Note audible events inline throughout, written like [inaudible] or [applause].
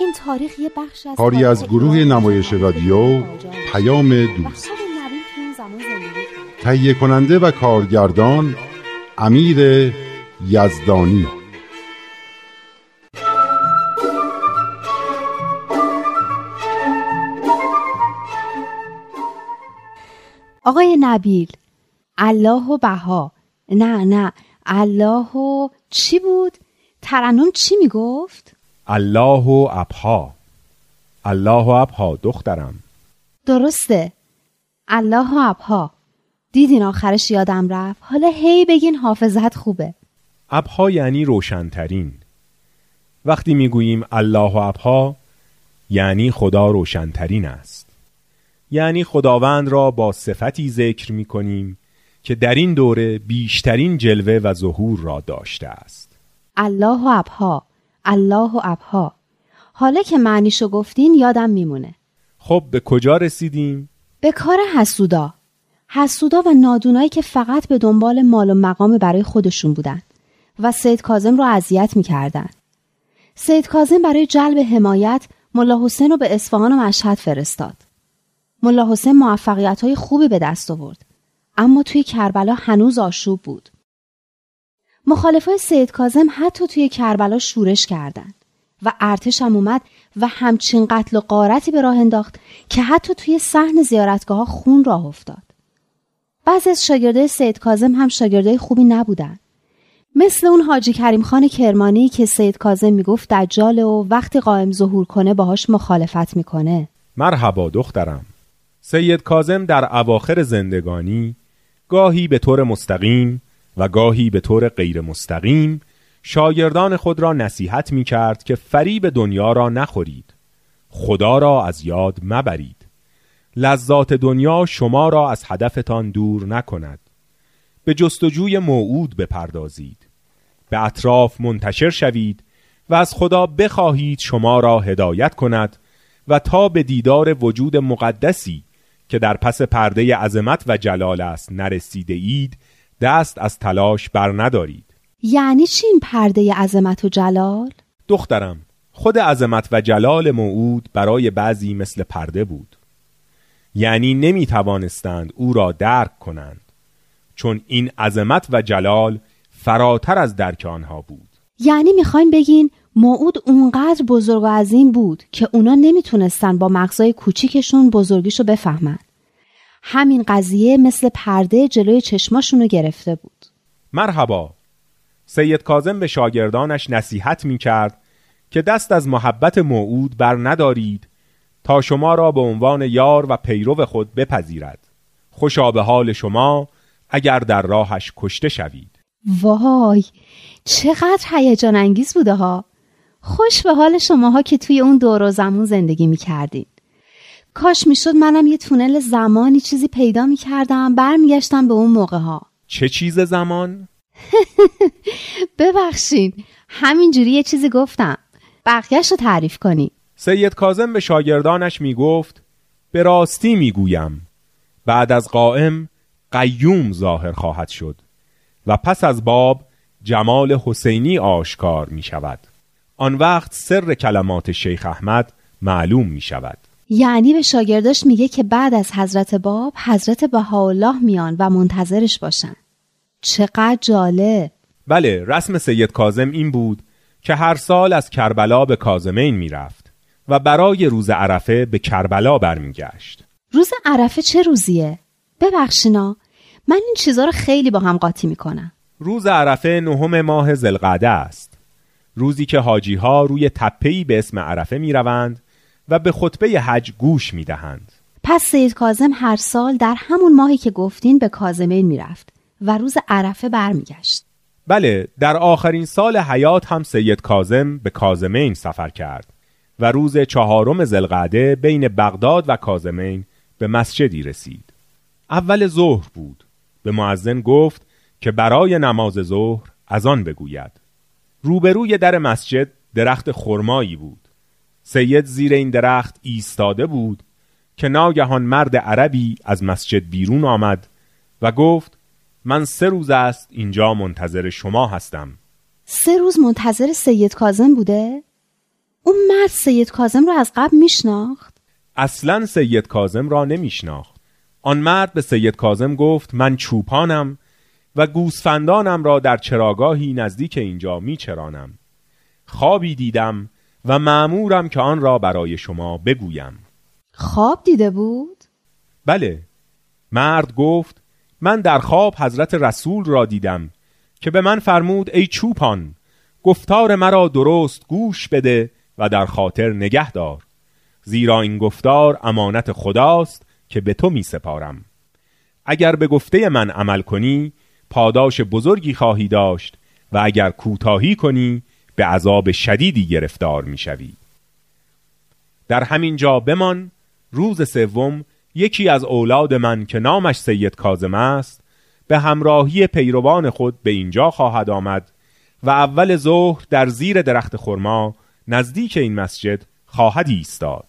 این تاریخ یه بخش از کاری از گروه نمایش رادیو پیام دوست. تهیه کننده و کارگردان امیر یزدانی. آقای نبیل الله و بها. نه نه. الله و چی بود؟ ترنم چی می‌گفت؟ الله و ابها. الله و ابها دخترم. درسته. الله و ابها. دیدین آخرش یادم رفت؟ حالا هی بگین حافظت خوبه. ابها یعنی روشنترین. وقتی می‌گوییم الله و ابها یعنی خدا روشنترین است. یعنی خداوند را با صفتی ذکر می کنیم که در این دوره بیشترین جلوه و ظهور را داشته است. الله و ابها. الله و ابها. حالا که معنیشو گفتین یادم میمونه. خب به کجا رسیدیم؟ به کار حسودا. حسودا و نادونایی که فقط به دنبال مال و مقام برای خودشون بودن و سید کازم رو اذیت می‌کردن. سید کازم برای جلب حمایت ملا حسین رو به اصفهان و مشهد فرستاد. ملا حسین موفقیت های خوبی به دست آورد. اما توی کربلا هنوز آشوب بود. مخالفای سید کازم حتی توی کربلا شورش کردند و ارتش هم اومد و همچین قتل و قارتی به راه انداخت که حتی توی صحن زیارتگاه ها خون راه افتاد. بعضی از شاگرده سید کازم هم شاگرده خوبی نبودن. مثل اون حاجی کریم خان کرمانی که سید کازم می‌گفت دجال و وقتی قائم ظهور کنه باهاش مخالفت می‌کنه. مرحبا دخترم. سید کازم در اواخر زندگانی گاهی به طور مستقیم و گاهی به طور غیر مستقیم شاگردان خود را نصیحت می کرد که فریب دنیا را نخورید. خدا را از یاد مبرید. لذات دنیا شما را از هدفتان دور نکند. به جستجوی موعود بپردازید. به اطراف منتشر شوید و از خدا بخواهید شما را هدایت کند و تا به دیدار وجود مقدسی که در پس پرده عظمت و جلال است نرسیده اید دست از تلاش بر ندارید یعنی چی این پرده عظمت و جلال؟ دخترم خود عظمت و جلال موعود برای بعضی مثل پرده بود. یعنی نمی توانستند او را درک کنند چون این عظمت و جلال فراتر از درک آنها بود. یعنی می‌خواین بگین موعود اونقدر بزرگ و عظیم بود که اونا نمی‌تونستن با مغزای کوچیکشون بزرگیشو بفهمن. همین قضیه مثل پرده جلوی چشماشونو گرفته بود. مرحبا. سید کازم به شاگردانش نصیحت می کرد که دست از محبت موعود بر ندارید تا شما را به عنوان یار و پیرو خود بپذیرد. خوشا به حال شما اگر در راهش کشته شوید. وای چقدر هیجان انگیز بوده ها. خوش به حال شماها که توی اون دور و زمان زندگی می کردین. کاش می‌شد منم یه تونل زمانی چیزی پیدا می کردم برمیگشتم به اون موقع ها چه چیز زمان؟ [laughs] ببخشین همینجوری یه چیزی گفتم. بقیهش رو تعریف کنی. سید کازم به شاگردانش می گفت به راستی می گویم بعد از قائم قیوم ظاهر خواهد شد و پس از باب جمال حسینی آشکار می شود آن وقت سر کلمات شیخ احمد معلوم می شود یعنی به شاگرداش میگه که بعد از حضرت باب حضرت بهاءالله میان و منتظرش باشن. چقدر جالب. بله رسم سید کازم این بود که هر سال از کربلا به کازمین می‌رفت و برای روز عرفه به کربلا برمیگشت. روز عرفه چه روزیه؟ ببخشینا من این چیزها رو خیلی با هم قاطی می‌کنم. روز عرفه نهم ماه زلقعده است. روزی که حاجی ها روی تپهی به اسم عرفه می روند و به خطبه حج گوش می دهند. پس سید کازم هر سال در همون ماهی که گفتین به کازمین می‌رفت و روز عرفه برمیگشت. بله در آخرین سال حیات هم سید کازم به کازمین سفر کرد و روز چهارم زلقعده بین بغداد و کازمین به مسجدی رسید اول ظهر بود به معزن گفت که برای نماز ظهر از آن بگوید روبروی در مسجد درخت خرمایی بود سید زیر این درخت ایستاده بود که ناگهان مرد عربی از مسجد بیرون آمد و گفت من سه روز است اینجا منتظر شما هستم سه روز منتظر سید کازم بوده؟ اون مرد سید کازم را از قبل میشناخت؟ اصلا سید کازم را نمیشناخت آن مرد به سید کازم گفت من چوپانم و گوسفندانم را در چراگاهی نزدیک اینجا میچرانم خوابی دیدم و معمورم که آن را برای شما بگویم. خواب دیده بود؟ بله. مرد گفت من در خواب حضرت رسول را دیدم که به من فرمود ای چوپان گفتار مرا درست گوش بده و در خاطر نگه دار. زیرا این گفتار امانت خداست که به تو می سپارم اگر به گفته من عمل کنی پاداش بزرگی خواهی داشت و اگر کوتاهی کنی به عذاب شدیدی گرفتار می شوی. در همین جا بمان روز سوم یکی از اولاد من که نامش سید کازم است به همراهی پیروان خود به اینجا خواهد آمد و اول ظهر در زیر درخت خرما نزدیک این مسجد خواهد ایستاد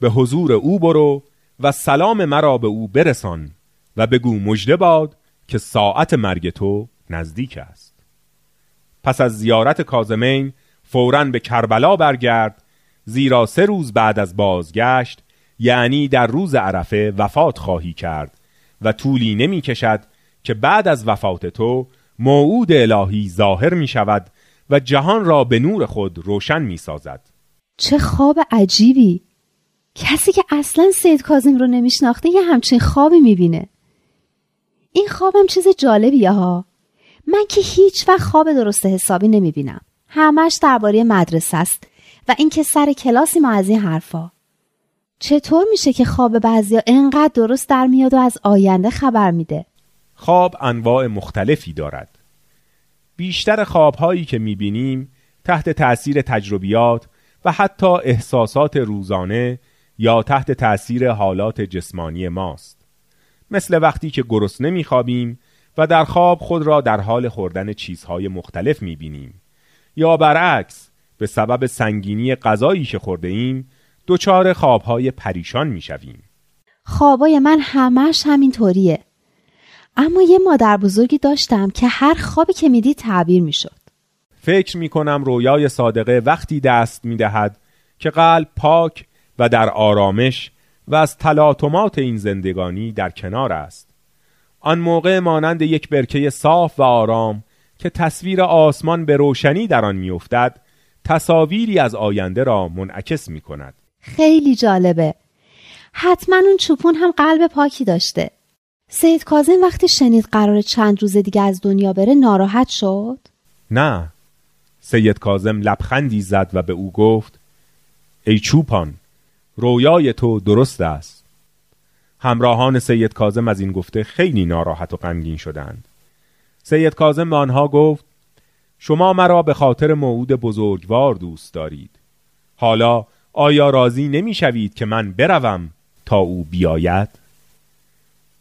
به حضور او برو و سلام مرا به او برسان و بگو مژده باد که ساعت مرگ تو نزدیک است پس از زیارت کازمین فوراً به کربلا برگرد زیرا سه روز بعد از بازگشت یعنی در روز عرفه وفات خواهی کرد و طولی نمی کشد که بعد از وفات تو موعود الهی ظاهر می شود و جهان را به نور خود روشن می سازد چه خواب عجیبی! کسی که اصلا سید کازم رو نمیشناخته یه همچین خوابی می‌بینه. این خوابم چیز جالبیه ها. من که هیچ وقت خواب درست حسابی نمی‌بینم. همش درباره مدرسه است و اینکه سر کلاسی ما از این حرفا. چطور میشه که خواب بعضیا انقدر درست در میاد و از آینده خبر میده؟ خواب انواع مختلفی دارد. بیشتر خوابهایی که می‌بینیم تحت تأثیر تجربیات و حتی احساسات روزانه یا تحت تأثیر حالات جسمانی ماست. مثل وقتی که گرسنه میخوابیم و در خواب خود را در حال خوردن چیزهای مختلف می‌بینیم. یا برعکس به سبب سنگینی غذایی که خورده ایم دچار خوابهای پریشان می‌شویم. خوابای من همش همینطوریه. اما یه مادر بزرگی داشتم که هر خوابی که می‌دید تعبیر می‌شد. فکر می‌کنم رویای صادقه وقتی دست می‌دهد که قلب پاک و در آرامش و از تلاطمات این زندگانی در کنار است. آن موقع مانند یک برکه صاف و آرام که تصویر آسمان به روشنی در آن میافتد تصاویری از آینده را منعکس می کند. خیلی جالبه حتما اون چوپون هم قلب پاکی داشته سید کازم وقتی شنید قرار چند روز دیگه از دنیا بره ناراحت شد؟ نه سید کازم لبخندی زد و به او گفت ای چوپان رویای تو درست است همراهان سید کازم از این گفته خیلی ناراحت و غمگین شدند. سید کازم به آنها گفت شما مرا به خاطر موعود بزرگوار دوست دارید. حالا آیا راضی نمی‌شوید که من بروم تا او بیاید؟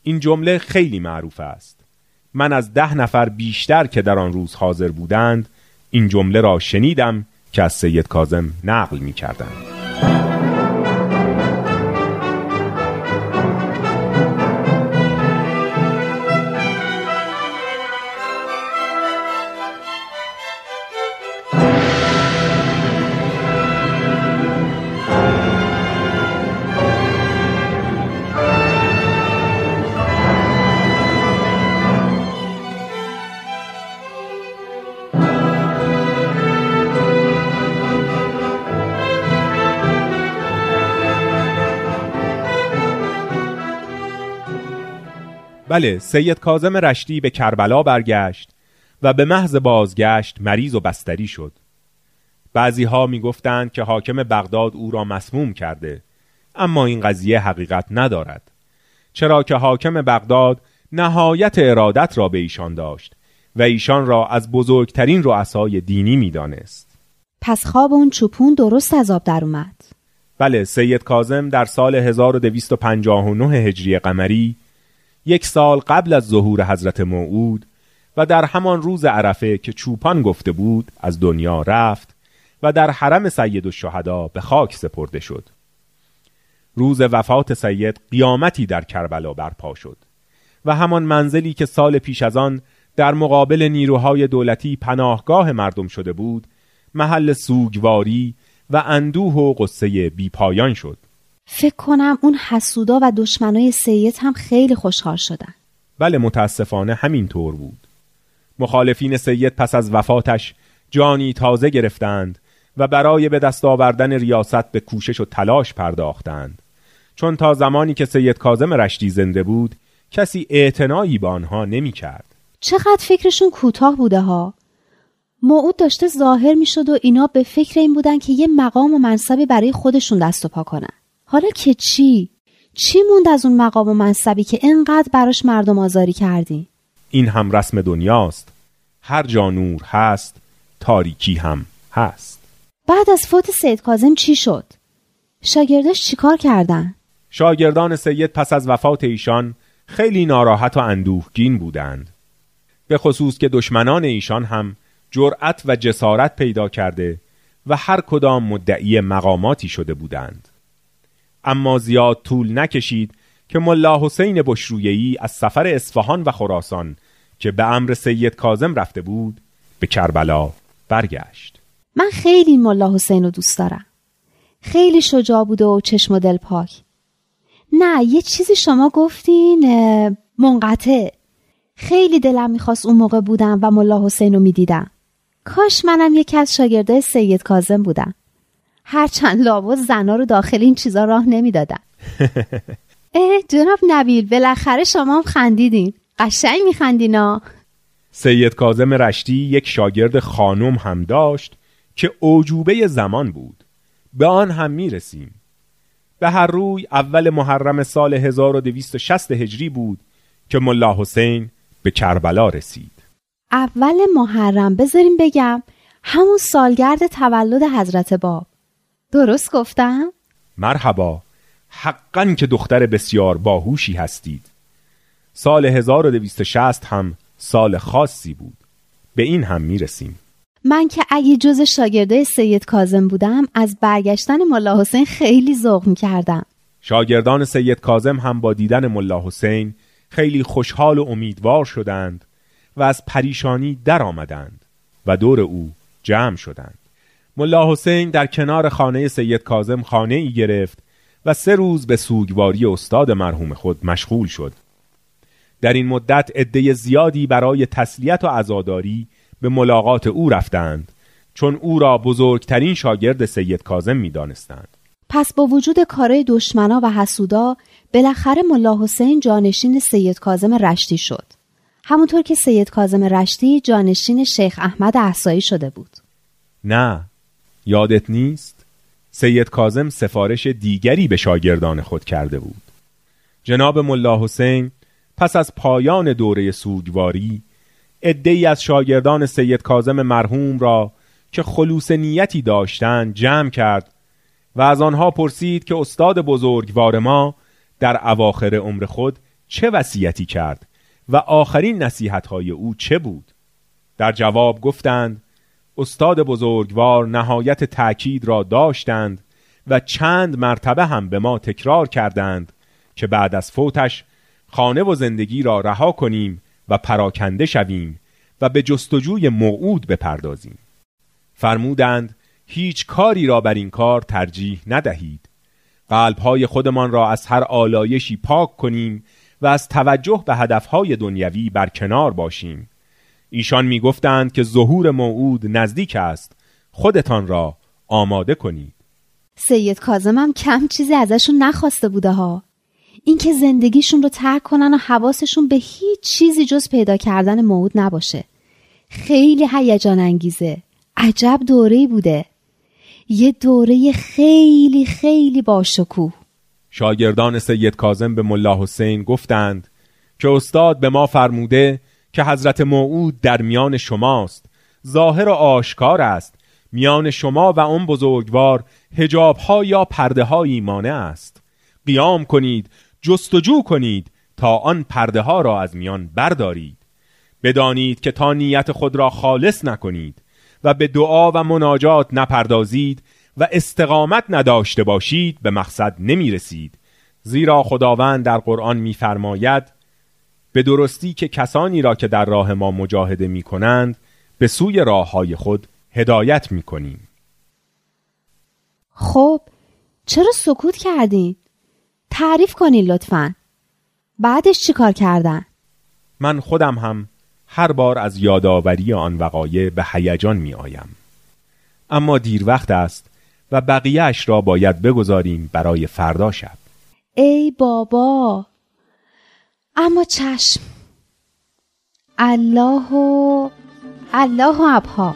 این جمله خیلی معروف است. من از ده نفر بیشتر که در آن روز حاضر بودند این جمله را شنیدم که از سید کازم نقل می کردند. بله سید کازم رشتی به کربلا برگشت و به محض بازگشت مریض و بستری شد. بعضی ها می گفتند که حاکم بغداد او را مسموم کرده اما این قضیه حقیقت ندارد. چرا که حاکم بغداد نهایت ارادت را به ایشان داشت و ایشان را از بزرگترین رؤسای دینی می‌دانست. پس خواب اون چوپون درست از آب در اومد. بله سید کازم در سال 1259 هجری قمری یک سال قبل از ظهور حضرت موعود و در همان روز عرفه که چوپان گفته بود از دنیا رفت و در حرم سید الشهدا به خاک سپرده شد. روز وفات سید قیامتی در کربلا برپا شد و همان منزلی که سال پیش از آن در مقابل نیروهای دولتی پناهگاه مردم شده بود محل سوگواری و اندوه و قصه بیپایان شد. فکر کنم اون حسودا و دشمنای سید هم خیلی خوشحال شدن. بله متاسفانه همین طور بود. مخالفین سید پس از وفاتش جانی تازه گرفتند و برای به دست آوردن ریاست به کوشش و تلاش پرداختند. چون تا زمانی که سید کازم رشتی زنده بود کسی اعتنایی به آنها نمی کرد. چقدر فکرشون کوتاه بوده ها؟ موعود داشته ظاهر می شد و اینا به فکر این بودن که یه مقام و منصبی برای خودشون دست و پا کنن. حالا که چی؟ چی موند از اون مقام و منصبی که انقدر براش مردم آزاری کردی؟ این هم رسم دنیاست هر جا نور هست تاریکی هم هست بعد از فوت سید کازم چی شد؟ شاگرداش چیکار کردن؟ شاگردان سید پس از وفات ایشان خیلی ناراحت و اندوهگین بودند به خصوص که دشمنان ایشان هم جرأت و جسارت پیدا کرده و هر کدام مدعی مقاماتی شده بودند اما زیاد طول نکشید که ملا حسین بشرویهی از سفر اصفهان و خراسان که به امر سید کازم رفته بود به کربلا برگشت. من خیلی ملا حسین رو دوست دارم. خیلی شجاع بوده و چشم و دل پاک. نه یه چیزی شما گفتین منقطع. خیلی دلم می‌خواست اون موقع بودم و ملا حسین رو می‌دیدم. کاش منم یکی از شاگرده سید کازم بودم. هرچند لابد زنا رو داخل این چیزا راه نمی‌دادن. [laughs] اه جناب نبیل بالاخره شما هم خندیدین. قشنگ میخندینا سید کازم رشتی یک شاگرد خانم هم داشت که اوجوبه زمان بود. به آن هم می‌رسیم. به هر روی اول محرم سال 1260 هجری بود که ملا حسین به کربلا رسید. اول محرم بذاریم بگم همون سالگرد تولد حضرت باب. درست گفتم؟ مرحبا. حقا که دختر بسیار باهوشی هستید. سال 1260 هم سال خاصی بود. به این هم می‌رسیم. من که اگه جز شاگرده سید کازم بودم از برگشتن ملا حسین خیلی ذوق می‌کردم. شاگردان سید کازم هم با دیدن ملا حسین خیلی خوشحال و امیدوار شدند و از پریشانی در آمدند و دور او جمع شدند. ملا حسین در کنار خانه سید کازم خانه ای گرفت و سه روز به سوگواری استاد مرحوم خود مشغول شد در این مدت عده زیادی برای تسلیت و عزاداری به ملاقات او رفتند چون او را بزرگترین شاگرد سید کازم می دانستند. پس با وجود کارهای دشمنا و حسودا بالاخره ملا حسین جانشین سید کازم رشتی شد. همونطور که سید کازم رشتی جانشین شیخ احمد احسایی شده بود. نه یادت نیست؟ سید کازم سفارش دیگری به شاگردان خود کرده بود. جناب ملا حسین پس از پایان دوره سوگواری ای از شاگردان سید کازم مرحوم را که خلوص نیتی داشتند جمع کرد و از آنها پرسید که استاد بزرگوار ما در اواخر عمر خود چه وصیتی کرد و آخرین نصیحتهای او چه بود در جواب گفتند استاد بزرگوار نهایت تأکید را داشتند و چند مرتبه هم به ما تکرار کردند که بعد از فوتش خانه و زندگی را رها کنیم و پراکنده شویم و به جستجوی موعود بپردازیم. فرمودند هیچ کاری را بر این کار ترجیح ندهید. قلبهای خودمان را از هر آلایشی پاک کنیم و از توجه به هدفهای دنیوی بر کنار باشیم. ایشان می گفتند که ظهور موعود نزدیک است. خودتان را آماده کنید. سید کازمم کم چیزی ازشون نخواسته بوده ها. اینکه زندگیشون رو ترک کنن و حواسشون به هیچ چیزی جز پیدا کردن موعود نباشه. خیلی هیجان انگیزه. عجب دوره بوده. یه دوره خیلی خیلی باشکوه. شاگردان سید کازم به ملا حسین گفتند که استاد به ما فرموده که حضرت موعود در میان شماست. ظاهر و آشکار است. میان شما و آن بزرگوار هجاب ها یا پرده هایی مانع است. قیام کنید جستجو کنید تا آن پرده ها را از میان بردارید. بدانید که تا نیت خود را خالص نکنید و به دعا و مناجات نپردازید و استقامت نداشته باشید به مقصد نمی رسید زیرا خداوند در قرآن میفرماید به درستی که کسانی را که در راه ما مجاهده می کنند به سوی راه های خود هدایت می کنیم. خب چرا سکوت کردین؟ تعریف کنین لطفا بعدش چی کار کردن؟ من خودم هم هر بار از یادآوری آن وقایع به هیجان می آیم. اما دیر وقت است و بقیهش را باید بگذاریم برای فردا شب. ای بابا اما چشم. الله و الله و ابها